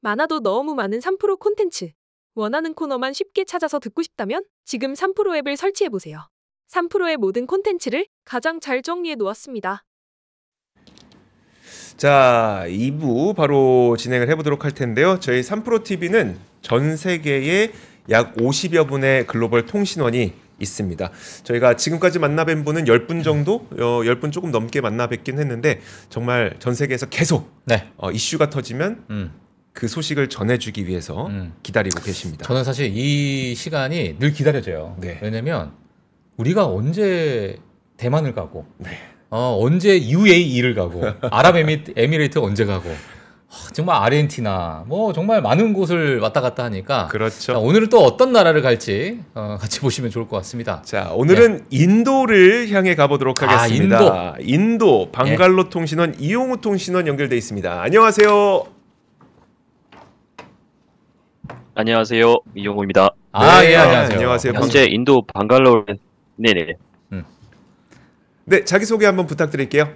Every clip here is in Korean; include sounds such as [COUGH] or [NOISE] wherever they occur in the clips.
많아도 너무 많은 3프로 콘텐츠. 원하는 코너만 쉽게 찾아서 듣고 싶다면 지금 3프로 앱을 설치해 보세요. 3프로의 모든 콘텐츠를 가장 잘 정리해 놓았습니다. 자, 2부 바로 진행을 해보도록 할 텐데요. 저희 3프로 TV는 전 세계에 약 50여 분의 글로벌 통신원이 있습니다. 저희가 지금까지 만나뵌 분은 10분 정도, 어, 10분 조금 넘게 만나 뵙긴 했는데 정말 전 세계에서 계속 네. 어, 이슈가 터지면 음. 그 소식을 전해주기 위해서 음. 기다리고 계십니다. 저는 사실 이 시간이 늘 기다려져요. 네. 왜냐면 우리가 언제 대만을 가고, 네. 어, 언제 UAE를 가고, [LAUGHS] 아랍에미레이트 언제 가고, 하, 정말 아르헨티나, 뭐 정말 많은 곳을 왔다 갔다 하니까. 자, 그렇죠. 오늘은 또 어떤 나라를 갈지 어, 같이 보시면 좋을 것 같습니다. 자, 오늘은 인도를 향해 가보도록 아, 하겠습니다. 인도. 방갈로 통신원 이용우 통신원 연결돼 있습니다. 안녕하세요. 안녕하세요. 이용호입니다. 아, 네, 예, 안녕하세요. 안녕하세요. 현재 인도 방갈로 네네. 네, 자기 소개 한번 부탁드릴게요.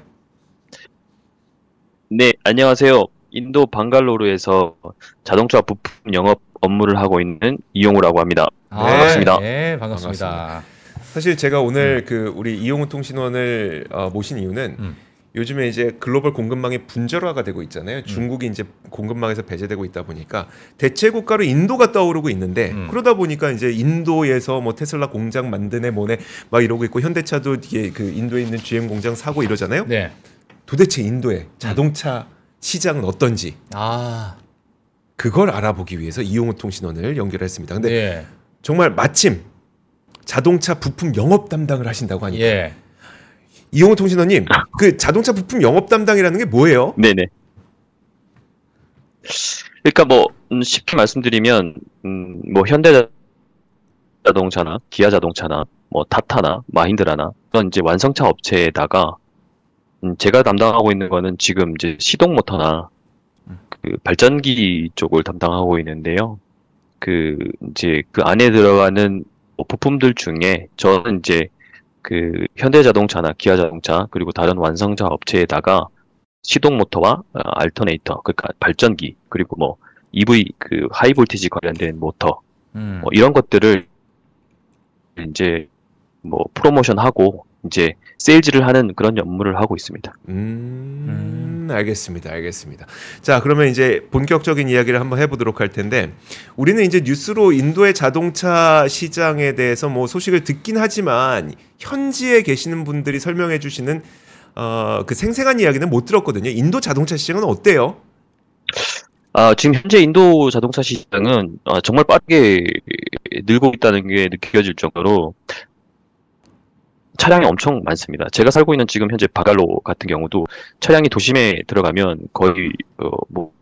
네, 안녕하세요. 인도 방갈로르에서 자동차 부품 영업 업무를 하고 있는 이용우라고 합니다. 아, 반갑습니다. 네, 반갑습니다. 사실 제가 오늘 그 우리 이용우 통신원을 어, 모신 이유는 음. 요즘에 이제 글로벌 공급망이 분절화가 되고 있잖아요. 중국이 이제 공급망에서 배제되고 있다 보니까 대체 국가로 인도가 떠오르고 있는데 음. 그러다 보니까 이제 인도에서 뭐 테슬라 공장 만드네 뭐네 막 이러고 있고 현대차도 이게 그 인도에 있는 GM 공장 사고 이러잖아요. 네. 도대체 인도의 자동차 시장은 어떤지 아, 그걸 알아보기 위해서 이용우 통신원을 연결했습니다. 근데 네. 정말 마침 자동차 부품 영업 담당을 하신다고 하니까 예. 이용호 통신원님, [LAUGHS] 그 자동차 부품 영업 담당이라는 게 뭐예요? 네네. 그러니까 뭐 음, 쉽게 말씀드리면 음, 뭐 현대 자동차나 기아 자동차나 뭐 타타나 마힌드라나 그런 이제 완성차 업체에다가 음, 제가 담당하고 있는 거는 지금 이제 시동 모터나 그 발전기 쪽을 담당하고 있는데요. 그 이제 그 안에 들어가는 뭐 부품들 중에 저는 이제 그 현대자동차나 기아자동차 그리고 다른 완성차 업체에다가 시동 모터와 어, alternator 그러니까 발전기 그리고 뭐 EV 그 high voltage 관련된 모터 음. 뭐 이런 것들을 이제 뭐 프로모션하고 이제 세일즈를 하는 그런 업무를 하고 있습니다. 음, 알겠습니다. 알겠습니다. 자, 그러면 이제 본격적인 이야기를 한번 해보도록 할 텐데, 우리는 이제 뉴스로 인도의 자동차 시장에 대해서 뭐 소식을 듣긴 하지만, 현지에 계시는 분들이 설명해 주시는 어, 그 생생한 이야기는 못 들었거든요. 인도 자동차 시장은 어때요? 아, 지금 현재 인도 자동차 시장은 아, 정말 빠르게 늘고 있다는 게 느껴질 정도로 차량이 엄청 많습니다. 제가 살고 있는 지금 현재 바갈로 같은 경우도 차량이 도심에 들어가면 거의 어, 뭐,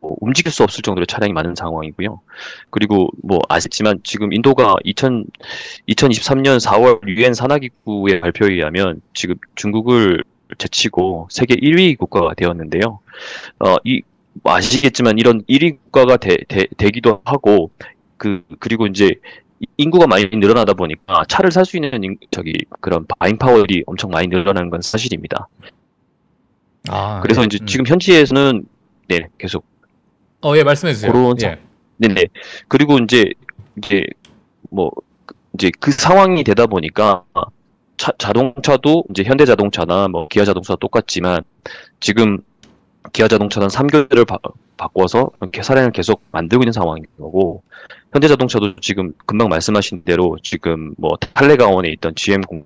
뭐 움직일 수 없을 정도로 차량이 많은 상황이고요. 그리고 뭐 아시지만 지금 인도가 2000, 2023년 4월 유엔 산하기구의 발표에 의하면 지금 중국을 제치고 세계 1위 국가가 되었는데요. 어, 이뭐 아시겠지만 이런 1위 국가가 되, 되, 되기도 하고 그 그리고 이제 인구가 많이 늘어나다 보니까 차를 살 수 있는 인- 저기 그런 바잉 파워들이 엄청 많이 늘어나는 건 사실입니다. 아, 그래서 예. 이제 음. 지금 현지에서는 네 계속 어, 예, 말씀해 주세요. 그런 예. 네네 그리고 이제 이제 뭐 이제 그 상황이 되다 보니까 차, 자동차도 이제 현대 자동차나 뭐 기아 자동차 똑같지만 지금 기아 자동차는 3교대를 바 꿔서 계산량을 계속 만들고 있는 상황인 거고 현대 자동차도 지금 금방 말씀하신 대로 지금 뭐 탈레가원에 있던 GM 공-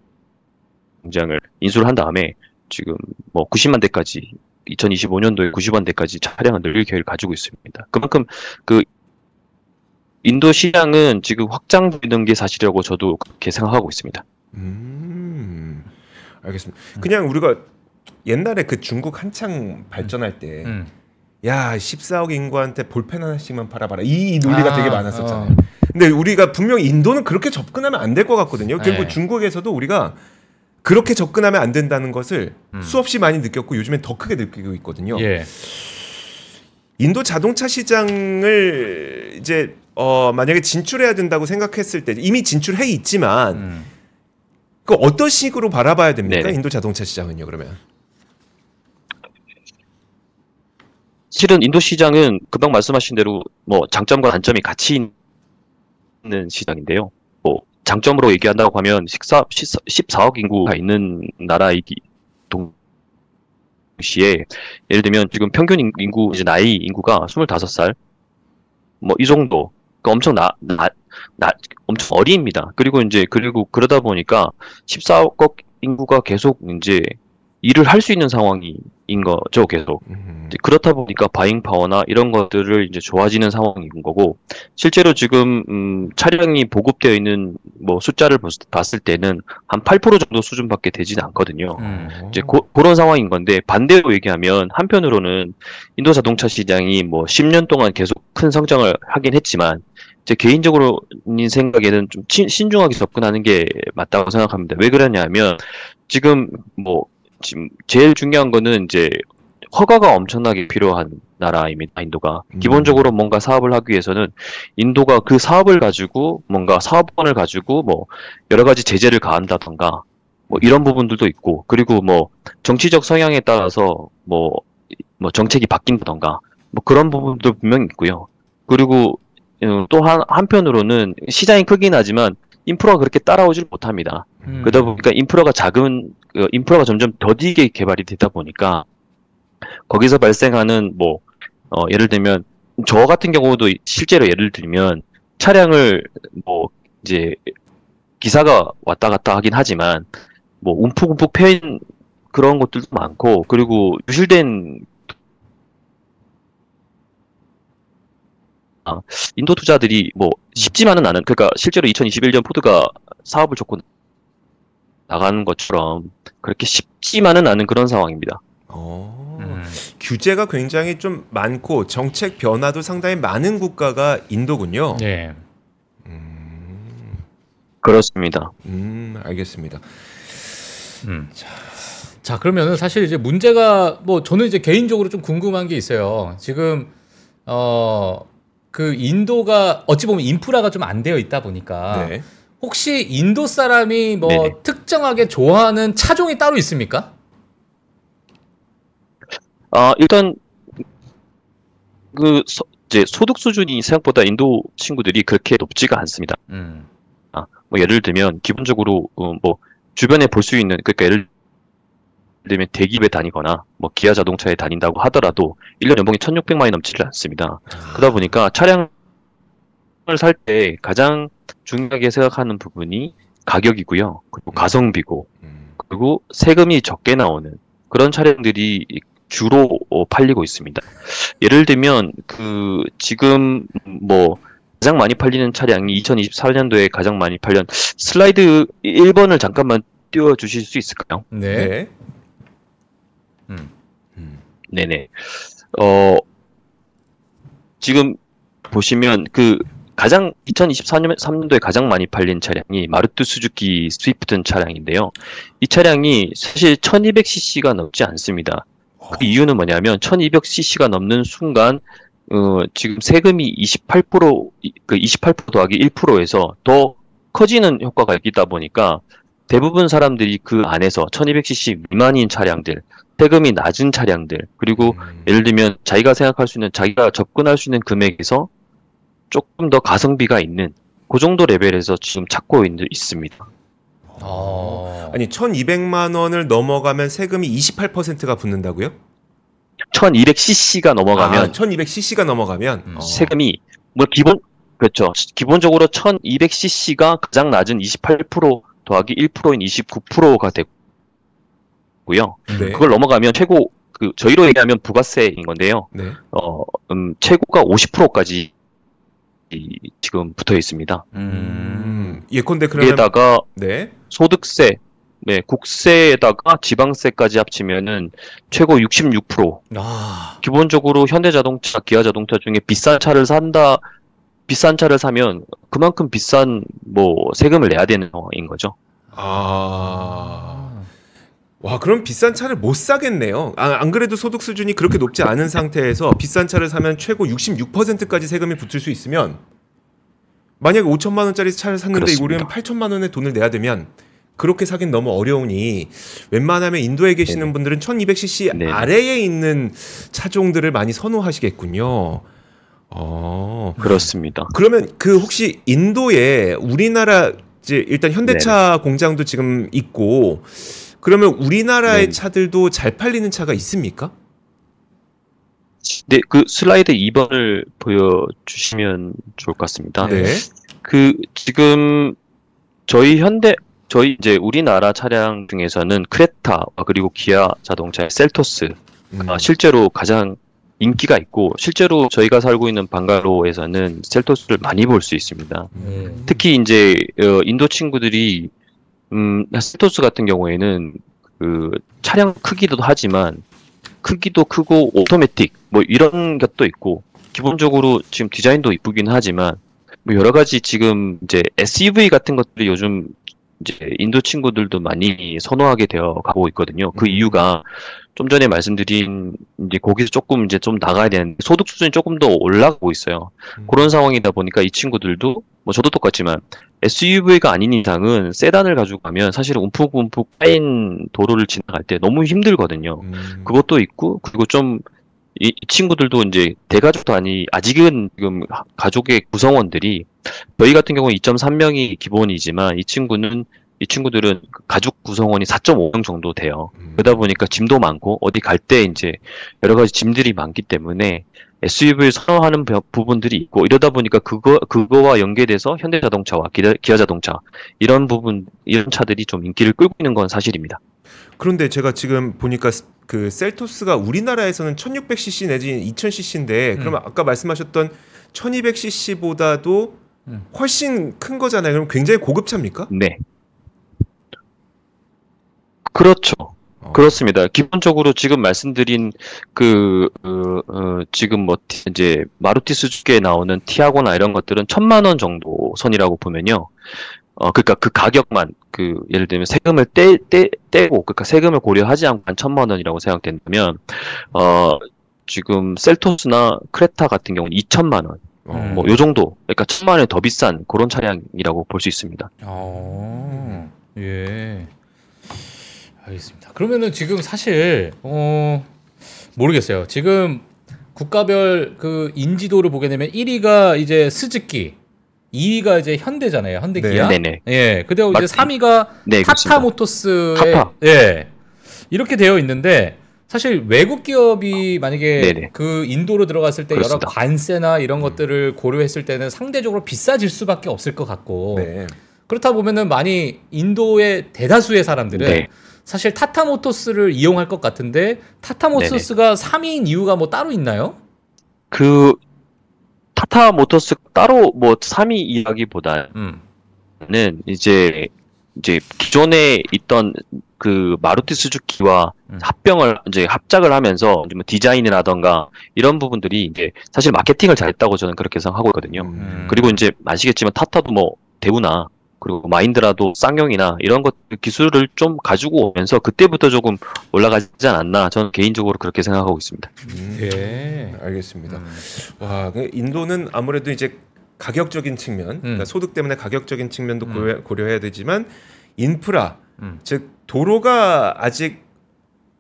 공장을 인수를 한 다음에 지금 뭐 90만 대까지 2025년도에 90만 대까지 차량을 늘릴 계획을 가지고 있습니다. 그만큼 그 인도 시장은 지금 확장되는 게 사실이라고 저도 그렇게 생각하고 있습니다. 음, 알겠습니다. 그냥 우리가 옛날에 그 중국 한창 발전할 때, 음. 야 14억 인구한테 볼펜 하나씩만 팔아봐라 이, 이 논리가 아, 되게 많았었잖아요. 어. 근데 우리가 분명 인도는 그렇게 접근하면 안 될 것 같거든요. 그리고 네. 중국에서도 우리가 그렇게 접근하면 안 된다는 것을 음. 수없이 많이 느꼈고 요즘엔 더 크게 느끼고 있거든요. 예. 인도 자동차 시장을 이제 어 만약에 진출해야 된다고 생각했을 때 이미 진출해 있지만 음. 그 어떤 식으로 바라봐야 됩니까? 네네. 인도 자동차 시장은요, 그러면? 실은 인도 시장은 금방 말씀하신 대로 뭐 장점과 단점이 같이 있는 시장인데요. 뭐 장점으로 얘기한다고 하면 14, 14억 인구가 있는 나라이기 동시에 예를 들면 지금 평균 인- 인구 이제 나이 인구가 25살 뭐 이 정도 그러니까 엄청 나, 나, 나 엄청 어립니다. 그리고 이제 그리고 그러다 보니까 14억 인구가 계속 이제 일을 할 수 있는 상황 인 거죠, 계속. 음. 그렇다 보니까 buying power나 이런 것들을 이제 좋아지는 상황인 거고 실제로 지금 음, 차량이 보급되어 있는 뭐 숫자를 보- 봤을 때는 한 8% 정도 수준밖에 되지는 않거든요. 음. 이제 고, 그런 상황인 건데 반대로 얘기하면 한편으로는 인도 자동차 시장이 뭐 10년 동안 계속 큰 성장을 하긴 했지만 제 개인적으로는 생각에는 좀 친- 신중하게 접근하는 게 맞다고 생각합니다. 왜 그러냐면 지금 뭐 지금 제일 중요한 거는 이제 허가가 엄청나게 필요한 나라입니다. 인도가 음. 기본적으로 뭔가 사업을 하기 위해서는 인도가 그 사업을 가지고 뭔가 사업권을 가지고 뭐 여러 가지 제재를 가한다던가 뭐 이런 부분들도 있고 그리고 뭐 정치적 성향에 따라서 뭐, 뭐 정책이 바뀐다던가 뭐 그런 부분도 분명히 있고요. 그리고 어, 또 한, 한편으로는 시장이 크긴 하지만 인프라가 그렇게 따라오질 못합니다. 음. 그러다 보니까 인프라가 작은 그 인프라가 점점 더디게 개발이 되다 보니까 거기서 발생하는 뭐 어, 예를 들면 저 같은 경우도 실제로 예를 들면 차량을 뭐 이제 기사가 왔다 갔다 하긴 하지만 뭐 움푹움푹 패인 그런 것들도 많고 그리고 유실된 아, 인도 투자들이 뭐 쉽지만은 않은 그러니까 실제로 2021년 포드가 사업을 줬고 나가는 것처럼 그렇게 쉽지만은 않은 그런 상황입니다. 어. 음. 규제가 굉장히 좀 많고 정책 변화도 상당히 많은 국가가 인도군요. 예. 음, 그렇습니다. 음, 알겠습니다. 음. 자, 그러면은 사실 이제 문제가 뭐 저는 이제 개인적으로 좀 궁금한 게 있어요. 지금 어 그 인도가 어찌 보면 인프라가 좀 안 되어 있다 보니까 네. 혹시 인도 사람이 뭐 네네. 특정하게 좋아하는 차종이 따로 있습니까? 아, 일단 그 소, 이제 소득 수준이 생각보다 인도 친구들이 그렇게 높지가 않습니다. 음. 뭐 예를 들면 기본적으로 어, 뭐 주변에 볼 수 있는 그러니까 예를 들면 대기업에 다니거나 뭐 기아 자동차에 다닌다고 하더라도 1년 연봉이 1,600만 원이 넘지를 않습니다. 그러다 보니까 차량을 살 때 가장 중요하게 생각하는 부분이 가격이고요. 그리고 가성비고 음, 그리고 세금이 적게 나오는 그런 차량들이 주로 어, 팔리고 있습니다. 예를 들면 그 지금 뭐 가장 많이 팔리는 차량이 2024년도에 가장 많이 팔린 슬라이드 1번을 잠깐만 띄워 주실 수 있을까요? 네. 네. 음. 음, 네네. 어 지금 보시면 그 가장 2024년 3년도에 가장 많이 팔린 차량이 마루트 수즈키 스위프트 차량인데요. 이 차량이 사실 1200cc가 넘지 않습니다. 그 이유는 뭐냐면 1200cc가 넘는 순간 어, 지금 세금이 28%, 이- 그28% 더하기 1%에서 더 커지는 효과가 있다 보니까 대부분 사람들이 그 안에서 1200cc 미만인 차량들, 세금이 낮은 차량들, 그리고 음, 예를 들면 자기가 생각할 수 있는 자기가 접근할 수 있는 금액에서 조금 더 가성비가 있는 그 정도 레벨에서 지금 찾고 있, 있습니다. 어. 아니 1,200만 원을 넘어가면 세금이 28%가 붙는다고요? 1200cc가 넘어가면 아, 1,200cc가 넘어가면 음. 어. 세금이 뭐 기본 그렇죠. 기본적으로 1200cc가 가장 낮은 28% 더하기 1%인 29%가 되고요. 네. 그걸 넘어가면 최고 그 저희로 얘기하면 부가세인 건데요. 네. 어, 음, 최고가 50%까지 지금 붙어 있습니다. 음. 음, 예컨대 그러면 여기에다가 네. 소득세, 네, 국세에다가 지방세까지 합치면은 최고 66%. 아. 기본적으로 현대자동차, 기아자동차 중에 비싼 차를 산다, 비싼 차를 사면 그만큼 비싼 뭐 세금을 내야 되는 상황인 거죠. 아. 와, 그럼 비싼 차를 못 사겠네요. 아, 안 그래도 소득 수준이 그렇게 높지 않은 상태에서 비싼 차를 사면 최고 66%까지 세금이 붙을 수 있으면 만약에 5천만 원짜리 차를 샀는데. 우리는 8천만 원의 돈을 내야 되면 그렇게 사긴 너무 어려우니 웬만하면 인도에 계시는 네네. 분들은 1200cc 네네. 아래에 있는 차종들을 많이 선호하시겠군요. 어. 그렇습니다. 그러면 그 혹시 인도에 우리나라 이제 일단 현대차 공장도 지금 있고 그러면 우리나라의 네네. 차들도 잘 팔리는 차가 있습니까? 네, 그 슬라이드 2번을 보여주시면 좋을 것 같습니다. 네. 그 지금 저희 현대 저희 이제 우리나라 차량 중에서는 크레타 그리고 기아 자동차의 셀토스 음. 아, 실제로 가장 인기가 있고 실제로 저희가 살고 있는 방갈로르에서는 셀토스를 많이 볼 수 있습니다. 음. 특히 이제 어, 인도 친구들이 음, 셀토스 같은 경우에는 그 차량 크기도 하지만 크기도 크고 오토매틱 뭐 이런 것도 있고 기본적으로 지금 디자인도 이쁘긴 하지만 뭐 여러 가지 지금 이제 SUV 같은 것들이 요즘 이제 인도 친구들도 많이 선호하게 되어 가고 있거든요. 그 음. 이유가 좀 전에 말씀드린 이제 거기서 조금 이제 좀 나가야 되는데 소득 수준이 조금 더 올라가고 있어요. 음. 그런 상황이다 보니까 이 친구들도 뭐 저도 똑같지만 SUV가 아닌 이상은 세단을 가지고 가면 사실 움푹움푹 파인 도로를 지나갈 때 너무 힘들거든요. 음. 그것도 있고 그리고 좀 이 친구들도 이제 대가족도 아니 아직은 지금 하- 가족의 구성원들이 저희 같은 경우 2.3명이 기본이지만 이 친구는 이 친구들은 그 가족 구성원이 4.5명 정도 돼요. 음. 그러다 보니까 짐도 많고 어디 갈 때 이제 여러 가지 짐들이 많기 때문에 SUV를 선호하는 부- 부분들이 있고 이러다 보니까 그거 그거와 연계돼서 현대자동차와 기아, 기아 자동차 이런 부분 이런 차들이 좀 인기를 끌고 있는 건 사실입니다. 그런데 제가 지금 보니까 스- 그 셀토스가 우리나라에서는 1600cc 내지 2000cc인데 음. 그러면 아까 말씀하셨던 1200cc보다도 음. 훨씬 큰 거잖아요. 그럼 굉장히 고급 차입니까? 네. 그렇죠. 어. 그렇습니다. 기본적으로 지금 말씀드린 그, 그, 어, 지금 뭐, 티- 이제, 마루티 수주기에 나오는 티아고나 이런 것들은 천만 원 정도 선이라고 보면요. 어, 그니까 그 가격만, 그, 예를 들면 세금을 떼, 떼, 떼고, 그니까 세금을 고려하지 않고 한 천만 원이라고 생각된다면, 어, 지금 셀토스나 크레타 같은 경우는 2천만 원, 어. 뭐, 요 정도, 그러니까 천만 원이 더 비싼 그런 차량이라고 볼 수 있습니다. 어, 예. 알겠습니다. 그러면은 지금 사실 어 모르겠어요. 지금 국가별 그 인지도를 보게 되면 1위가 이제 스즈키, 2위가 이제 현대잖아요. 현대 네. 기아. 네네. 예. 그리고 이제 맞- 3위가 네, 타타. 모터스의. 예. 이렇게 되어 있는데 사실 외국 기업이 만약에 네네. 그 인도로 들어갔을 때 그렇습니다. 여러 관세나 이런 것들을 고려했을 때는 상대적으로 비싸질 수밖에 없을 것 같고 네. 그렇다 보면은 많이 인도의 대다수의 사람들은 네. 사실 타타 모터스를 이용할 것 같은데 타타 모터스가 3위인 이유가 뭐 따로 있나요? 그 타타 모터스 따로 뭐 3위 이야기보다는 음. 이제 이제 기존에 있던 그 마루티 수주키와 음. 합병을 이제 합작을 하면서 이제 뭐 디자인이라던가 이런 부분들이 이제 사실 마케팅을 잘했다고 저는 그렇게 생각하고 있거든요. 음. 그리고 이제 아시겠지만 타타도 뭐 대우나 그리고 마인드라도 쌍용이나 이런 것 기술을 좀 가지고 오면서 그때부터 조금 올라가지 않았나 저는 개인적으로 그렇게 생각하고 있습니다. 음. 예. 알겠습니다. 음. 와, 그 인도는 아무래도 이제 가격적인 측면, 그러니까 소득 때문에 가격적인 측면도 음. 고려, 고려해야 되지만 인프라, 음. 즉 도로가 아직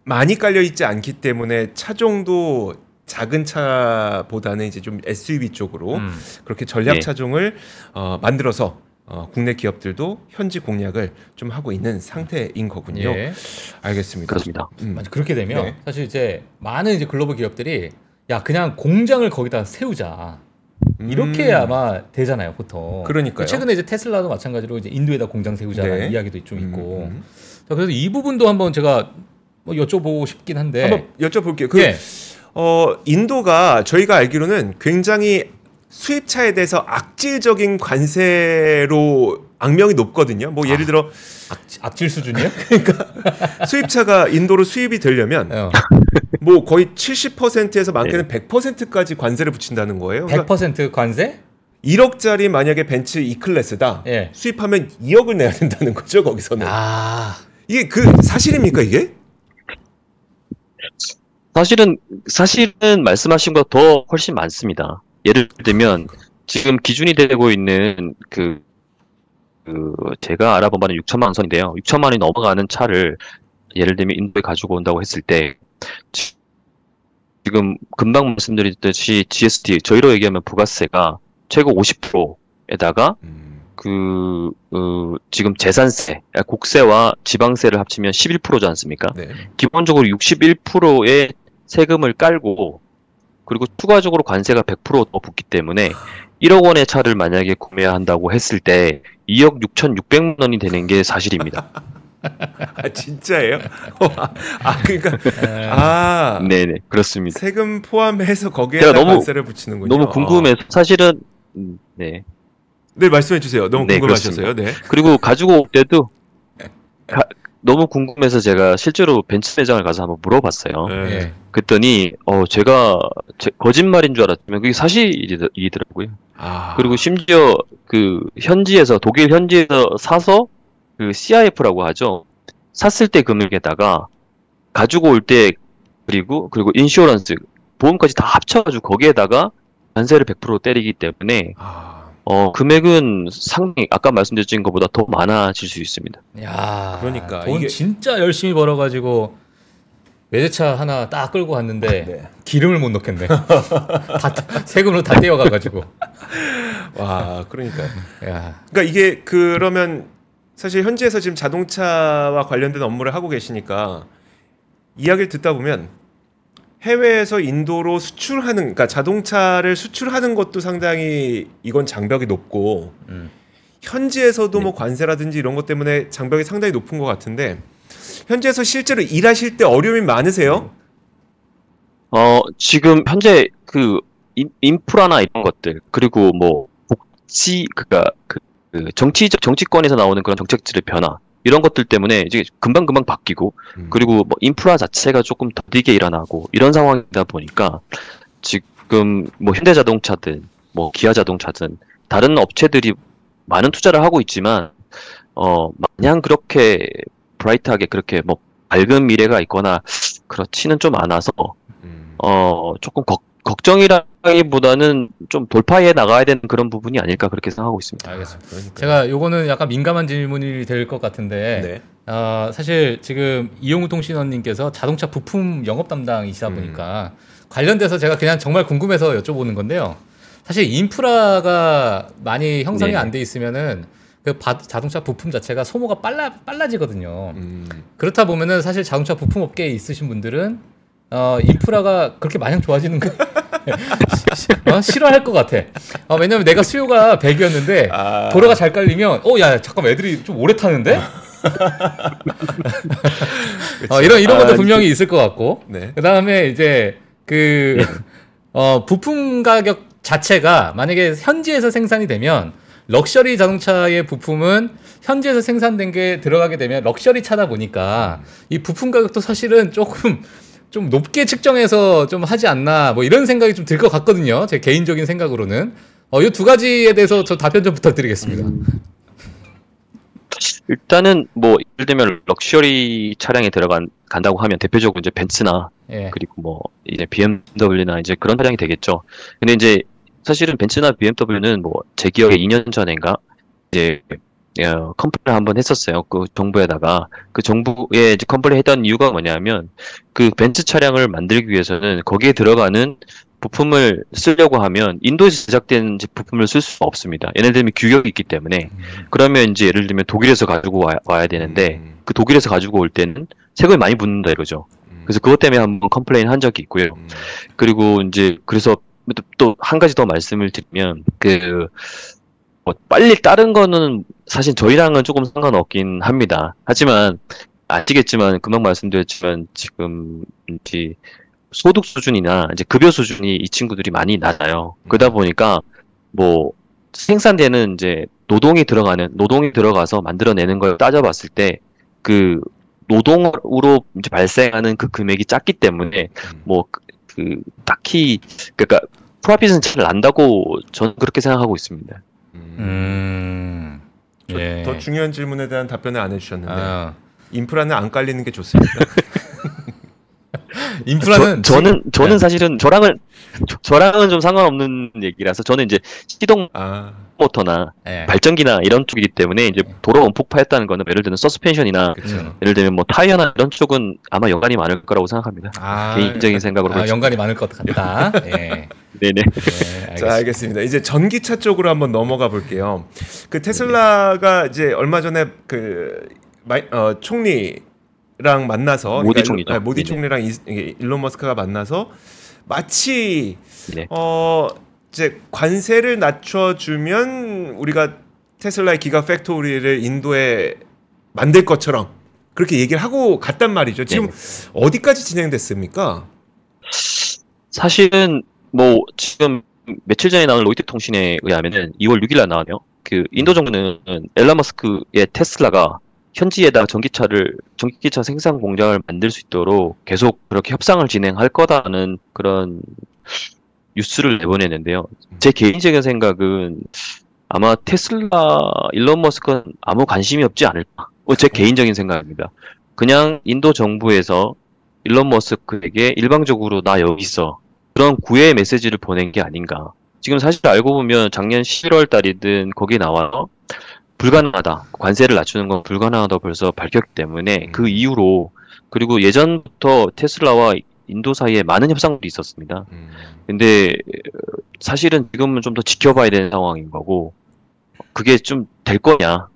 많이 깔려 있지 않기 때문에 차종도 작은 차보다는 이제 좀 SUV 쪽으로 음. 그렇게 전략 네. 차종을 어, 만들어서 어, 국내 기업들도 현지 공략을 좀 하고 있는 상태인 거군요. 예. 알겠습니다. 그렇습니다. 음. 맞아. 그렇게 되면 네. 사실 이제 많은 이제 글로벌 기업들이 야 그냥 공장을 거기다 세우자 이렇게 음. 아마 되잖아요 보통. 그러니까요. 최근에 이제 테슬라도 마찬가지로 이제 인도에다 공장 세우자라는 네. 이야기도 좀 있고. 음, 음. 자, 그래서 이 부분도 한번 제가 뭐 여쭤보고 싶긴 한데. 한번 여쭤볼게요. 그 예. 어, 인도가 저희가 알기로는 굉장히 수입차에 대해서 악질적인 관세로 악명이 높거든요. 뭐 예를 들어 악, 악질 수준이요? [LAUGHS] 수입차가 인도로 수입이 되려면 어, 뭐 거의 70%에서 많게는 100%까지 관세를 붙인다는 거예요. 그러니까 100% 관세? 1억짜리 만약에 벤츠 E 클래스다. 예. 수입하면 2억을 내야 된다는 거죠, 거기서는. 아, 이게 그 사실입니까, 이게? 사실은 사실은 말씀하신 것더 훨씬 많습니다. 예를 들면 지금 기준이 되고 있는 그 그 제가 알아본 바는 6천만 원 선인데요. 6천만 원이 넘어가는 차를 예를 들면 인도에 가지고 온다고 했을 때 지- 지금 금방 말씀드렸듯이 GST 저희로 얘기하면 부가세가 최고 50%에다가 음. 그, 그 지금 재산세, 국세와 지방세를 합치면 11%지 않습니까? 네. 기본적으로 61%의 세금을 깔고 그리고 추가적으로 관세가 100%더 붙기 때문에 1억 원의 차를 만약에 구매한다고 했을 때 2억 6,600만 원이 되는 게 사실입니다. [LAUGHS] 아 진짜예요? [LAUGHS] 아 그러니까 에, 아 네네 그렇습니다. 세금 포함해서 거기에다 제가 너무- 관세를 붙이는군요. 너무 궁금해서 사실은 음, 네네 말씀해 주세요. 너무 네, 궁금하셨어요. 네. 그리고 가지고 올 때도 가- 너무 궁금해서 제가 실제로 벤츠 매장을 가서 한번 물어봤어요. 네. 예. 그랬더니 어 제가 제- 거짓말인 줄 알았지만 그게 사실이더라고요. 아 그리고 심지어 그 현지에서 독일 현지에서 사서 그 CIF라고 하죠. 샀을 때 금액에다가 가지고 올 때 그리고 그리고 인슈런스 보험까지 다 합쳐가지고 거기에다가 관세를 100% 때리기 때문에 아, 어 금액은 상당히 아까 말씀드린 것보다 더 많아질 수 있습니다. 야, 그러니까 돈 이게- 진짜 열심히 벌어가지고 외제차 하나 딱 끌고 갔는데 네. 기름을 못 넣겠네. [LAUGHS] 다 세금으로 다 떼어가가지고. [LAUGHS] 와 그러니까 야, 그러니까 이게 그러면 사실 현지에서 지금 자동차와 관련된 업무를 하고 계시니까 이야기를 듣다 보면 해외에서 인도로 수출하는 그러니까 자동차를 수출하는 것도 상당히 이건 장벽이 높고 음. 현지에서도 뭐 관세라든지 이런 것 때문에 장벽이 상당히 높은 것 같은데 현지에서 실제로 일하실 때 어려움이 많으세요? 어 지금 현재 그 인, 인프라나 이런 것들 그리고 뭐 복지 그니까 그, 그 정치적 정치권에서 나오는 그런 정책들의 변화 이런 것들 때문에 이제 금방 금방 바뀌고 음. 그리고 뭐 인프라 자체가 조금 더디게 일어나고 이런 상황이다 보니까 지금 뭐 현대자동차든 뭐 기아자동차든 다른 업체들이 많은 투자를 하고 있지만 어 마냥 그렇게 브라이트하게 그렇게 뭐 밝은 미래가 있거나 그렇지는 좀 않아서 음. 어 조금 걱, 걱정이라 기보다는 좀 돌파해 나가야 되는 그런 부분이 아닐까 그렇게 생각하고 있습니다. 알겠습니다. 그러니까. 제가 요거는 약간 민감한 질문이 될 것 같은데 네. 어, 사실 지금 이용우 통신원님께서 자동차 부품 영업 담당이시다 음. 보니까 관련돼서 제가 그냥 정말 궁금해서 여쭤보는 건데요. 사실 인프라가 많이 형성이 네. 안돼 있으면은 그 바- 자동차 부품 자체가 소모가 빨라 빨라지거든요. 음. 그렇다 보면은 사실 자동차 부품 업계에 있으신 분들은 어, 인프라가 그렇게 마냥 좋아지는 거 어? 싫어할 것 같아. 어, 왜냐면 내가 수요가 100이었는데 아. 도로가 잘 깔리면 어 야 잠깐 만 애들이 좀 오래 타는데 [LAUGHS] 어, 이런 이런 것도 아, 분명히 있을 것 같고 네. 그 다음에 이제 그 [LAUGHS] 어, 부품 가격 자체가 만약에 현지에서 생산이 되면 럭셔리 자동차의 부품은 현지에서 생산된 게 들어가게 되면 럭셔리 차다 보니까 이 부품 가격도 사실은 조금 좀 높게 측정해서 좀 하지 않나 뭐 이런 생각이 좀 들 것 같거든요. 제 개인적인 생각으로는 어, 이 두 가지에 대해서 저 답변 좀 부탁드리겠습니다. 일단은 뭐 예를 들면 럭셔리 차량에 들어간 간다고 하면 대표적으로 이제 벤츠나 예. 그리고 뭐 이제 BMW나 이제 그런 차량이 되겠죠. 근데 이제 사실은 벤츠나 BMW는 뭐 제 기억에 2년 전인가 이제 어, complain 한번 했었어요. 그 정부에다가 그 정부에 이제 complain 했던 이유가 뭐냐면 그 벤츠 차량을 만들기 위해서는 거기에 들어가는 부품을 쓰려고 하면 인도에서 제작된 부품을 쓸 수가 없습니다. 얘네들이 규격이 있기 때문에 그러면 이제 예를 들면 독일에서 가지고 와, 와야 되는데 음. 그 독일에서 가지고 올 때는 세금이 많이 붙는다 이러죠. 음. 그래서 그것 때문에 한번 complain 한 적이 있고요. 음. 그리고 이제 그래서 또 한 가지 더 말씀을 드리면 그 뭐 빨리 다른 거는 사실 저희랑은 조금 상관없긴 합니다. 하지만 아시겠지만 금방 말씀드렸지만 지금 이제 소득 수준이나 이제 급여 수준이 이 친구들이 많이 낮아요. 그러다 보니까 뭐 생산되는 이제 노동이 들어가는 노동이 들어가서 만들어내는 걸 따져봤을 때 그 노동으로 이제 발생하는 그 금액이 작기 때문에 음. 뭐그 딱히 그러니까 프로핏은 잘 난다고 저는 그렇게 생각하고 있습니다. 음. 음. 예. 더 중요한 질문에 대한 답변을 안 해주셨는데 아, 인프라는 안 깔리는 게 좋습니다. [LAUGHS] 인프라는 저, 는 저는 네. 사실은 저랑은 저- 저랑은 좀 상관없는 얘기라서 저는 이제 시동 아, 모터나 네. 발전기나 이런 쪽이기 때문에 이제 도로 원폭파했다는 거는 예를 들면 서스펜션이나 그렇죠. 예를 들면 뭐 타이어나 이런 쪽은 아마 연관이 많을 거라고 생각합니다. 아, 개인적인 생각으로 아. 연관이 많을 것 같다. [LAUGHS] 예. 네네. 네, [LAUGHS] 자, 알겠습니다. 이제 전기차 쪽으로 한번 넘어가 볼게요. 그 테슬라가 이제 얼마 전에 그 마이, 어, 총리랑 만나서 모디 그러니까 총리죠. 일- 아, 모디 네네. 총리랑 이, 일론 머스크가 만나서 마치 네. 어 이제 관세를 낮춰주면 우리가 테슬라의 기가 팩토리를 인도에 만들 것처럼 그렇게 얘기를 하고 갔단 말이죠. 지금 네네. 어디까지 진행됐습니까? 사실은 뭐 지금 며칠 전에 나온 로이터 통신에 의하면은 2월 6일 날 나왔네요. 그 인도 정부는 엘라 머스크의 테슬라가 현지에다 전기차를 전기차 생산 공장을 만들 수 있도록 계속 그렇게 협상을 진행할 거다는 그런 뉴스를 내보냈는데요. 제 개인적인 생각은 아마 테슬라 일론 머스크는 아무 관심이 없지 않을까. 어, 제 개인적인 생각입니다. 그냥 인도 정부에서 일론 머스크에게 일방적으로 나 여기 있어 그런 구애 메시지를 보낸 게 아닌가. 지금 사실 알고 보면 작년 11월 달이든 거기 나와서 불가능하다. 관세를 낮추는 건 불가능하다고 벌써 밝혔기 때문에 음. 그 이후로 그리고 예전부터 테슬라와 인도 사이에 많은 협상들이 있었습니다. 음, 근데 어, 사실은 지금은 좀 더 지켜봐야 되는 상황인 거고 그게 좀 될 거냐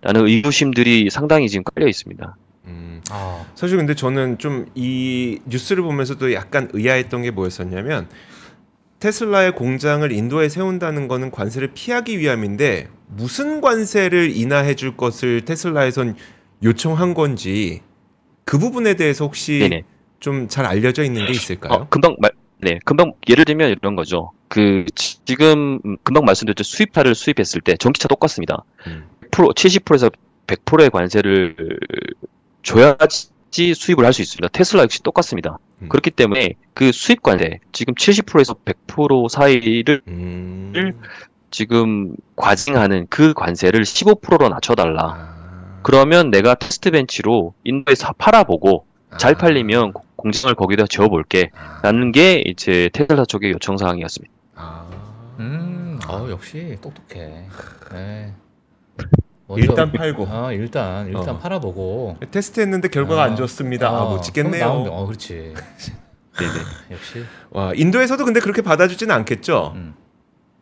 라는 의구심들이 상당히 지금 깔려 있습니다. 음. 아, 사실 근데 저는 좀 이 뉴스를 보면서도 약간 의아했던 게 뭐였었냐면 테슬라의 공장을 인도에 세운다는 거는 관세를 피하기 위함인데 무슨 관세를 인하해 줄 것을 테슬라에선 요청한 건지 그 부분에 대해서 혹시. 좀 잘 알려져 있는 게 있을까요? 어, 금방 말, 네, 금방 예를 들면 이런 거죠. 그 지- 지금 음, 금방 말씀드렸죠. 수입차를 수입했을 때 전기차 똑같습니다. 음. 100%, 70%에서 100%의 관세를 줘야지 수입을 할 수 있습니다. 테슬라 역시 똑같습니다. 음. 그렇기 때문에 그 수입 관세 지금 70%에서 100% 사이를 음. 지금 과징하는 그 관세를 15%로 낮춰달라. 아. 그러면 내가 테스트 벤치로 인도에서 팔아보고 잘 아. 팔리면 고- 공장을 거기다 지어볼게. 아. 라는 게 이제 테슬라 쪽의 요청 사항이었습니다. 아. 음, 어, 역시 똑똑해. 네. 일단 팔고 아, 일단 일단 어. 팔아보고. 테스트했는데 결과가 아, 안 좋습니다. 아, 어, 못 찍겠네요. 그럼 나오면- 어, 그렇지. 네네. [LAUGHS] [LAUGHS] 역시. 와, 인도에서도 근데 그렇게 받아주지는 않겠죠. 음.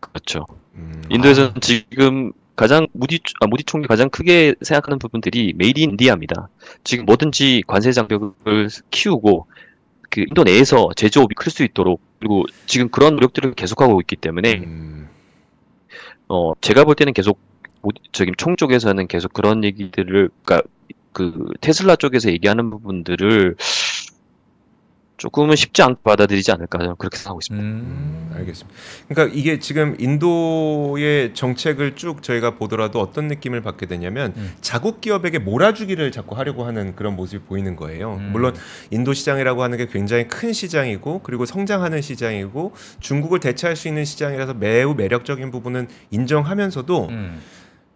그렇죠. 음. 인도에서는 지금 가장 무디 아, 무디 총리 가장 크게 생각하는 부분들이 Made in India입니다. 지금 뭐든지 관세 장벽을 키우고 그 인도 내에서 제조업이 클 수 있도록 그리고 지금 그런 노력들을 계속하고 있기 때문에 음. 어 제가 볼 때는 계속 모디- 저기 총리 쪽에서는 계속 그런 얘기들을 그러니까 그 테슬라 쪽에서 얘기하는 부분들을 조금은 쉽지 않게 받아들이지 않을까 저는 그렇게 생각하고 있습니다. 음. 음, 알겠습니다. 그러니까 이게 지금 인도의 정책을 쭉 저희가 보더라도 어떤 느낌을 받게 되냐면 음. 자국 기업에게 몰아주기를 자꾸 하려고 하는 그런 모습이 보이는 거예요. 음. 물론 인도 시장이라고 하는 게 굉장히 큰 시장이고 그리고 성장하는 시장이고 중국을 대체할 수 있는 시장이라서 매우 매력적인 부분은 인정하면서도 음.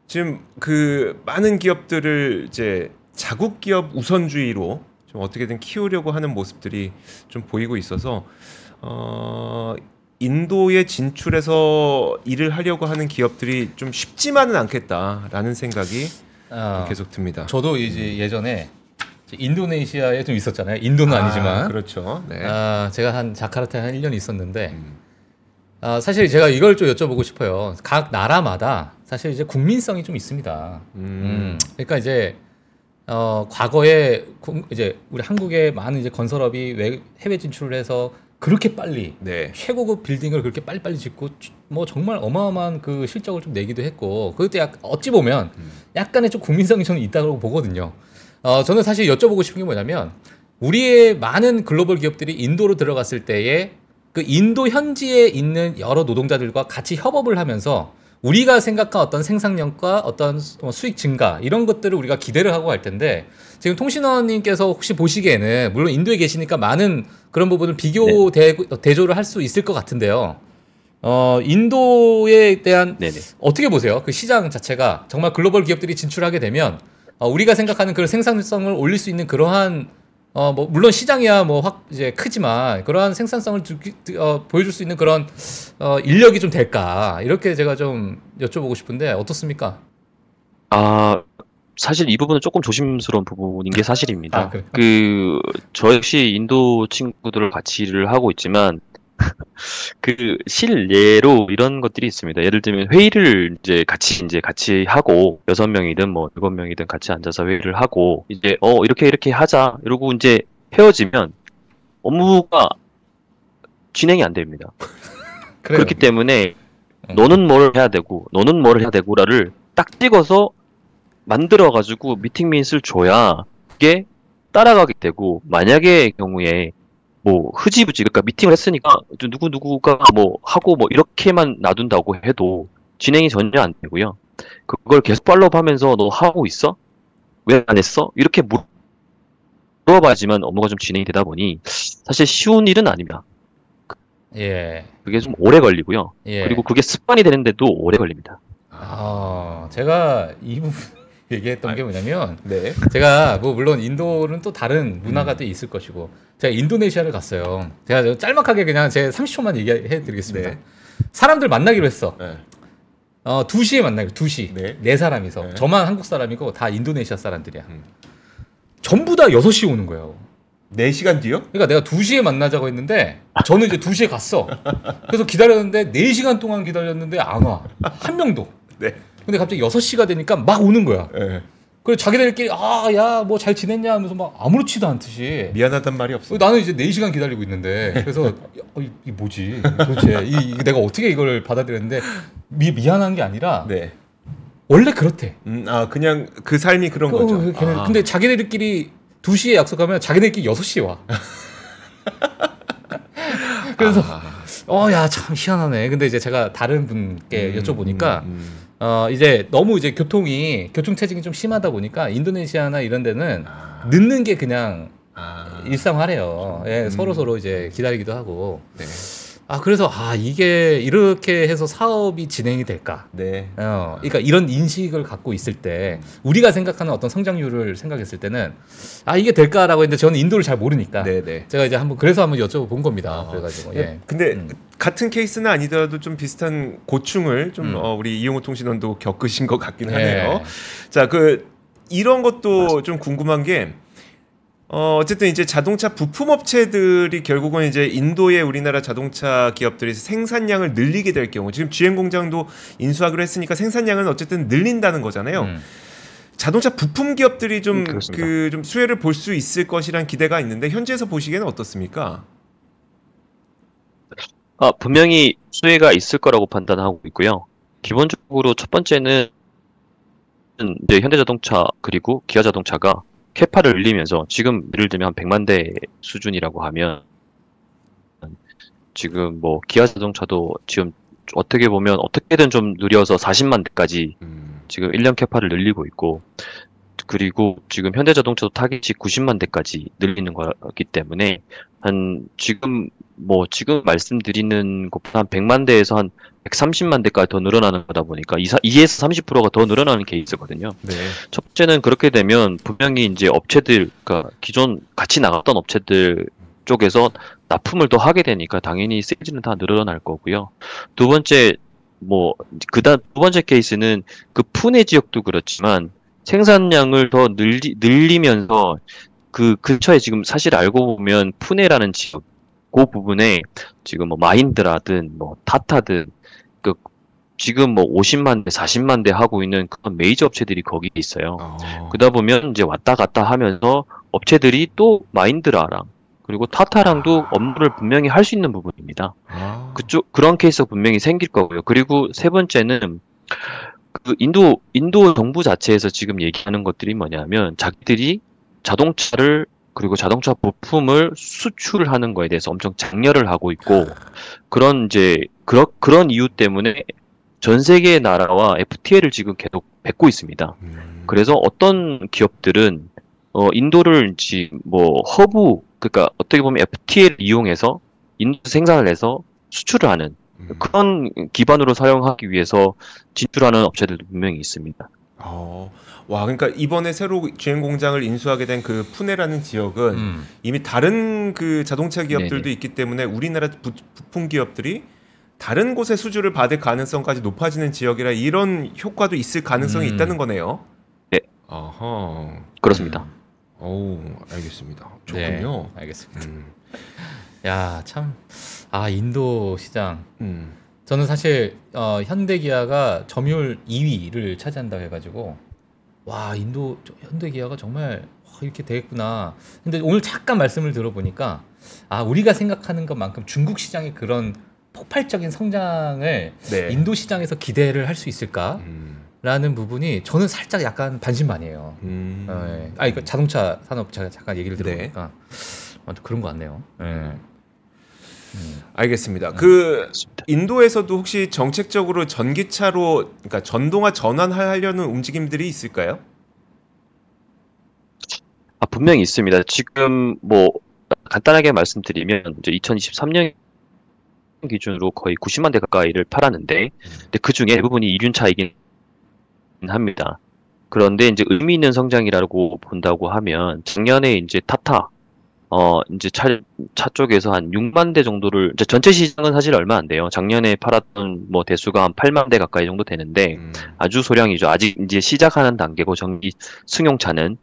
지금 그 많은 기업들을 이제 자국 기업 우선주의로 좀 어떻게든 키우려고 하는 모습들이 좀 보이고 있어서 어 인도에 진출해서 일을 하려고 하는 기업들이 좀 쉽지만은 않겠다라는 생각이 아, 계속 듭니다. 저도 이제 예전에 인도네시아에 좀 있었잖아요. 인도는 아, 니지만 그렇죠. 네. 아, 제가 한 자카르타에 한 1년 있었는데 음. 아, 사실 제가 이걸 좀 여쭤보고 싶어요. 각 나라마다 사실 이제 국민성이 좀 있습니다. 음, 음. 그러니까 이제 어, 과거에 국- 이제 우리 한국의 많은 이제 건설업이 외, 해외 진출을 해서 그렇게 빨리 네. 최고급 빌딩을 그렇게 빨리빨리 짓고 뭐 정말 어마어마한 그 실적을 좀 내기도 했고 그것도 약 어찌 보면 음. 약간의 좀 국민성이 저는 있다고 보거든요. 어, 저는 사실 여쭤보고 싶은 게 뭐냐면 우리의 많은 글로벌 기업들이 인도로 들어갔을 때에 그 인도 현지에 있는 여러 노동자들과 같이 협업을 하면서 우리가 생각한 어떤 생산력과 어떤 수- 어, 수익 증가 이런 것들을 우리가 기대를 하고 할 텐데 지금 통신원님께서 혹시 보시기에는 물론 인도에 계시니까 많은 그런 부분을 비교 대, 대조를 할 수 있을 것 같은데요. 어, 인도에 대한 네네. 어떻게 보세요? 그 시장 자체가 정말 글로벌 기업들이 진출하게 되면 어, 우리가 생각하는 그런 생산성을 올릴 수 있는 그러한 어 뭐 물론 시장이야 뭐 확 이제 크지만 그러한 생산성을 두, 어, 보여줄 수 있는 그런 어, 인력이 좀 될까 이렇게 제가 좀 여쭤보고 싶은데 어떻습니까? 아, 사실 이 부분은 조금 조심스러운 부분인 게 사실입니다. 아? 그, 저 역시 인도 친구들을 같이 일을 하고 있지만, 그 실례로 이런 것들이 있습니다. 예를 들면 회의를 이제 같이 이제 같이 하고 여섯 명이든 뭐 일곱 명이든 같이 앉아서 회의를 하고 이제 어 이렇게 이렇게 하자 이러고 이제 헤어지면 업무가 진행이 안 됩니다. [LAUGHS] 그래요. 그렇기 때문에 음. 너는 뭘 해야 되고 너는 뭘 해야 되고라를 딱 찍어서 만들어 가지고 미팅 민스를 줘야 그게 따라가게 되고 만약의 경우에 뭐 흐지부지 그러니까 미팅을 했으니까 누구 누구가 뭐 하고 뭐 이렇게만 놔둔다고 해도 진행이 전혀 안 되고요. 그걸 계속 팔로우하면서 너 하고 있어? 왜 안 했어? 이렇게 물- 물어봐야지만 업무가 좀 진행이 되다 보니 사실 쉬운 일은 아닙니다. 예. 그게 좀 오래 걸리고요. 예. 그리고 그게 습관이 되는데도 오래 걸립니다. 아, 제가 이 부분 얘기했던 게 뭐냐면 네. 제가 뭐 물론 인도는 또 다른 문화가 또 있을 것이고 제가 인도네시아를 갔어요. 제가 저 짤막하게 그냥 제 30초만 얘기해 드리겠습니다. 네. 사람들 만나기로 했어. 네. 어, 2시에 만나기로 2시. 네. 네. 사람이서. 네. 저만 한국 사람이고 다 인도네시아 사람들이야. 음. 전부 다 6시에 오는 거예요. 4시간 뒤요? 그러니까 내가 2시에 만나자고 했는데 저는 이제 2시에 갔어. 그래서 기다렸는데 4시간 동안 기다렸는데 안 와. 한 명도. 네. 근데 갑자기 6시가 되니까 막 오는 거야. 네. 그래서 자기들끼리 아, 야, 뭐 잘 지냈냐 하면서 막 아무렇지도 않듯이 미안하단 말이 없어. 나는 이제 4시간 기다리고 있는데 그래서 야, 어, 이, 이 뭐지? 도대체 이, 이 내가 어떻게 이걸 받아들였는데 미, 미안한 게 아니라 네. 원래 그렇대. 음, 아 그냥 그 삶이 그런 그, 거죠. 그, 걔네- 아. 근데 자기들끼리 2시에 약속하면 자기들끼리 6시에 와. [LAUGHS] 그래서 아. 어야 참 희한하네. 근데 이제 제가 다른 분께 음, 여쭤보니까 음, 음. 어 이제 너무 이제 교통이 교통 체증이 좀 심하다 보니까 인도네시아나 이런 데는 아. 늦는 게 그냥 아. 일상화래요. 예, 음. 서로 서로 이제 기다리기도 하고. 네. 아 그래서 아 이게 이렇게 해서 사업이 진행이 될까? 네. 어, 그러니까 이런 인식을 갖고 있을 때 우리가 생각하는 어떤 성장률을 생각했을 때는 아 이게 될까라고 했는데 저는 인도를 잘 모르니까 네, 네. 제가 이제 한번 그래서 한번 여쭤본 겁니다. 아, 그래가지고 예. 근데 음. 같은 케이스는 아니더라도 좀 비슷한 고충을 좀 음. 어, 우리 이용호 통신원도 겪으신 것 같긴 예. 하네요. 자, 그 이런 것도 좀 궁금한 게 어, 어쨌든 이제 자동차 부품 업체들이 결국은 이제 인도의 우리나라 자동차 기업들이 생산량을 늘리게 될 경우 지금 GM 공장도 인수하기로 했으니까 생산량은 어쨌든 늘린다는 거잖아요. 음. 자동차 부품 기업들이 좀 음, 그렇습니다. 그좀 수혜를 볼 수 있을 것이란 기대가 있는데 현지에서 보시기에는 어떻습니까? 아, 분명히 수혜가 있을 거라고 판단하고 있고요. 기본적으로 첫 번째는 이제 현대자동차 그리고 기아자동차가 캐파를 늘리면서 지금 예를 들면 한 100만 대 수준이라고 하면 지금 뭐 기아 자동차도 지금 어떻게 보면 어떻게든 좀 느려서 40만 대까지 음. 지금 1년 캐파를 늘리고 있고 그리고 지금 현대자동차도 타깃이 90만 대까지 늘리는 거기 때문에 한 지금 뭐 지금 말씀드리는 것보다 한 100만 대에서 한 130만 대까지 더 늘어나는 거다 보니까 2, 2에서 30%가 더 늘어나는 케이스거든요. 네. 첫 번째는 그렇게 되면 분명히 이제 업체들, 그러니까 기존 같이 나갔던 업체들 쪽에서 납품을 더 하게 되니까 당연히 세일즈는 다 늘어날 거고요. 두 번째, 뭐, 그다음 두 번째 케이스는 그 푸네 지역도 그렇지만 생산량을 더 늘리, 늘리면서 그 근처에 지금 사실 알고 보면 푸네라는 지역, 그 부분에 지금 뭐 마힌드라든 뭐 타타든 그 지금 뭐 50만 대, 40만 대 하고 있는 그런 메이저 업체들이 거기 있어요. 어. 그러다 보면 이제 왔다 갔다 하면서 업체들이 또 마힌드라랑 그리고 타타랑도 업무를 분명히 할 수 있는 부분입니다. 아. 그쪽 그런 케이스가 분명히 생길 거고요. 그리고 세 번째는 그 인도 인도 정부 자체에서 지금 얘기하는 것들이 뭐냐면 자기들이 자동차를 그리고 자동차 부품을 수출하는 거에 대해서 엄청 장려를 하고 있고 그런 이제 그런 그런 이유 때문에 전 세계의 나라와 FTA를 지금 계속 맺고 있습니다. 음. 그래서 어떤 기업들은 어 인도를 이제 뭐 허브 그러니까 어떻게 보면 FTA를 이용해서 인도 생산을 해서 수출을 하는 음. 그런 기반으로 사용하기 위해서 진출하는 업체들도 분명히 있습니다. 어, 와, 그러니까 이번에 새로 주행 공장을 인수하게 된 그 푸네라는 지역은 음. 이미 다른 그 자동차 기업들도 네네. 있기 때문에 우리나라 부, 부품 기업들이 다른 곳의 수주를 받을 가능성까지 높아지는 지역이라 이런 효과도 있을 가능성이 음. 있다는 거네요. 네. 어허. 그렇습니다. 오, 알겠습니다. 네, 좋군요. 알겠습니다. 음, 야, 참. 아, 인도 시장. 음. 저는 사실 어, 현대 기아가 점유율 2위를 차지한다고 해가지고 와 인도 저- 현대 기아가 정말 와, 이렇게 되겠구나. 근데 오늘 잠깐 말씀을 들어보니까 아 우리가 생각하는 것만큼 중국 시장의 그런 폭발적인 성장을 네. 인도 시장에서 기대를 할 수 있을까라는 음, 부분이 저는 살짝 약간 반신반의해요. 음. 어, 예. 아 이거 자동차 산업 제가 잠깐 얘기를 네. 들어보니까 아, 또 그런 것 같네요. 예. 음. 알겠습니다. 그 그렇습니다. 인도에서도 혹시 정책적으로 전기차로 그러니까 전동화 전환하려는 움직임들이 있을까요? 아, 분명히 있습니다. 지금 뭐 간단하게 말씀드리면 이제 2023년 기준으로 거의 90만 대 가까이를 팔았는데, 근데 그 중에 대부분이 이륜차이긴 합니다. 그런데 이제 의미 있는 성장이라고 본다고 하면 작년에 이제 타타 어 이제 차, 차 쪽에서 한 6만 대 정도를 이제 전체 시장은 사실 얼마 안 돼요. 작년에 팔았던 뭐 대수가 한 8만 대 가까이 정도 되는데 음. 아주 소량이죠. 아직 이제 시작하는 단계고 전기 승용차는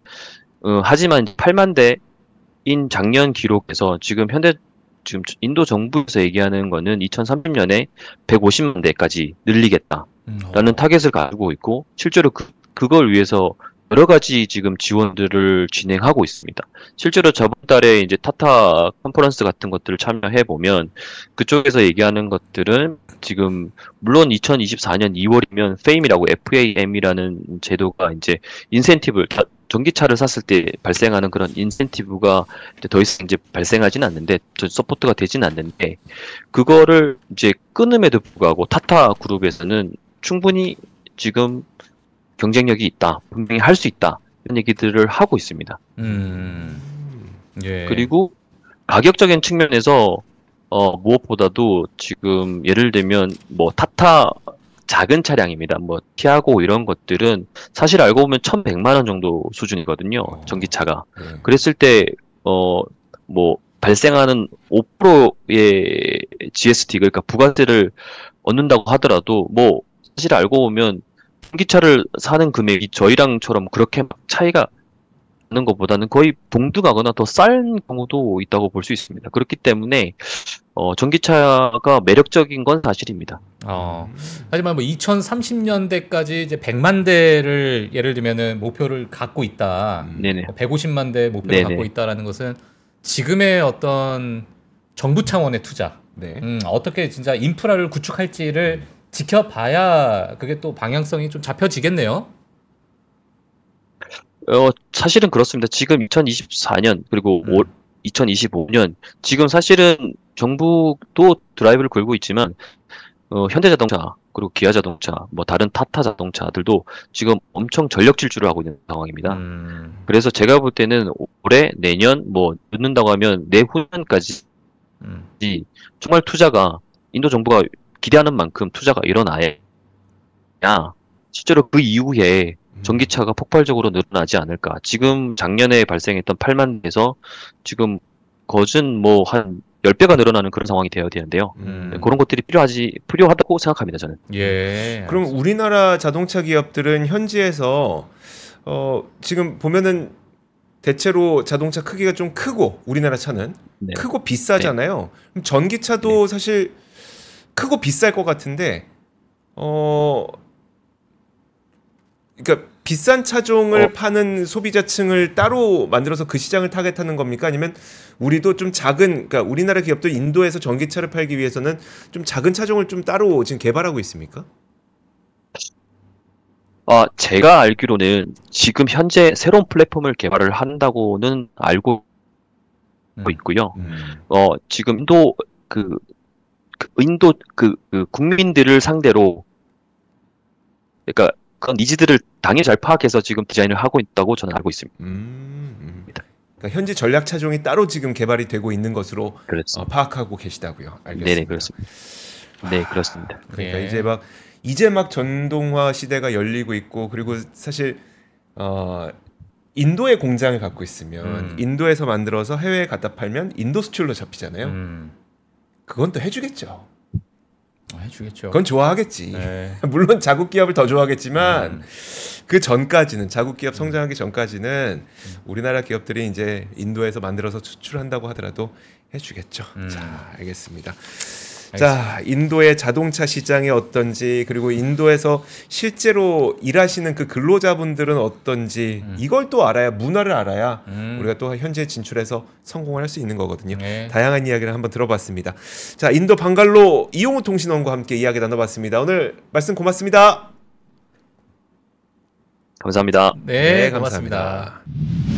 어, 하지만 8만 대인 작년 기록에서 지금 현대 지금 인도 정부에서 얘기하는 거는 2030년에 150만 대까지 늘리겠다라는 음, 어. 타겟을 가지고 있고 실제로 그, 그걸 위해서 여러 가지 지금 지원들을 진행하고 있습니다. 실제로 저번 달에 이제 타타 컨퍼런스 같은 것들을 참여해 보면 그쪽에서 얘기하는 것들은 지금 물론 2024년 2월이면 FAME이라고 FAME이라는 제도가 이제 인센티브를 다- 전기차를 샀을 때 발생하는 그런 인센티브가 더 이상 이제 발생하진 않는데 저 support가 되진 않는데 그거를 이제 끊음에도 불구하고 타타 그룹에서는 충분히 지금 경쟁력이 있다 분명히 할 수 있다 이런 얘기들을 하고 있습니다. 음. 예. 그리고 가격적인 측면에서 어, 무엇보다도 지금 예를 들면 뭐 타타 작은 차량입니다. 뭐 티아고 이런 것들은 사실 알고 보면 1,100만 원 정도 수준이거든요. 어. 전기차가. 네. 그랬을 때 어 뭐 발생하는 5%의 GST 그러니까 부가세를 얻는다고 하더라도 뭐 사실 알고 보면 전기차를 사는 금액이 저희랑처럼 그렇게 막 차이가 나는 것보다는 거의 동등하거나 더 싼 경우도 있다고 볼 수 있습니다. 그렇기 때문에 어, 전기차가 매력적인 건 사실입니다. 어. 하지만 뭐 2030년대까지 이제 100만 대를 예를 들면은 목표를 갖고 있다. 음. 네네. 150만 대 목표를 네네. 갖고 있다라는 것은 지금의 어떤 정부 차원의 투자, 네. 음, 어떻게 진짜 인프라를 구축할지를 지켜봐야 그게 또 방향성이 좀 잡혀지겠네요. 어, 사실은 그렇습니다. 지금 2024년 그리고 음. 올 2025년 지금 사실은 정부도 드라이브를 걸고 있지만 어, 현대자동차 그리고 기아자동차 뭐 다른 타타 자동차들도 지금 엄청 전력 질주를 하고 있는 상황입니다. 음, 그래서 제가 볼 때는 올해 내년 뭐 늦는다고 하면 내후년까지 음, 정말 투자가 인도 정부가 기대하는 만큼 투자가 일어나야 실제로 그 이후에 음. 전기차가 폭발적으로 늘어나지 않을까. 지금 작년에 발생했던 8만 대에서 지금 거진 뭐 한 10배가 늘어나는 그런 상황이 되어야 되는데요. 음. 네, 그런 것들이 필요하지, 필요하다고 생각합니다, 저는. 예. 그럼 우리나라 자동차 기업들은 현지에서 어, 지금 보면은 대체로 자동차 크기가 좀 크고 우리나라 차는 네. 크고 비싸잖아요. 그럼 전기차도 사실 크고 비쌀 것 같은데 어 그러니까 비싼 차종을 어. 파는 소비자층을 따로 만들어서 그 시장을 타겟하는 겁니까? 아니면 우리도 좀 작은 그러니까 우리나라 기업도 인도에서 전기차를 팔기 위해서는 좀 작은 차종을 좀 따로 지금 개발하고 있습니까? 아, 제가 알기로는 지금 현재 새로운 플랫폼을 개발을 한다고는 알고 음. 있고요. 음. 어, 지금 인도, 그, 그 인도, 그, 그 국민들을 상대로, 그러니까 그런 니즈들을 당연히 잘 파악해서 지금 디자인을 하고 있다고 저는 알고 있습니다. 음, 음. 그러니까 현지 전략 차종이 따로 지금 개발이 되고 있는 것으로 어. 파악하고 계시다고요. 알겠습니다. 네네, 그렇습니다. 네, 그렇습니다. 그러니까 예. 이제 막 이제 막 전동화 시대가 열리고 있고 그리고 사실 어 인도에 공장을 갖고 있으면 음. 인도에서 만들어서 해외에 갖다 팔면 인도 수출로 잡히잖아요. 음. 그건 또 해주겠죠. 아, 해주겠죠. 그건 좋아하겠지. 네. [LAUGHS] 물론 자국 기업을 더 좋아하겠지만 음. 그 전까지는 자국 기업 성장하기 전까지는 우리나라 기업들이 이제 인도에서 만들어서 수출한다고 하더라도 해주겠죠. 음. 자, 알겠습니다. 자, 인도의 자동차 시장이 어떤지 그리고 인도에서 실제로 일하시는 그 근로자분들은 어떤지 음. 이걸 또 알아야 문화를 알아야 음. 우리가 또 현재 진출해서 성공을 할 수 있는 거거든요. 네. 다양한 이야기를 한번 들어봤습니다. 자, 인도 방갈로 이용우 통신원과 함께 이야기 나눠봤습니다. 오늘 말씀 고맙습니다. 감사합니다. 네, 고맙습니다. 감사합니다.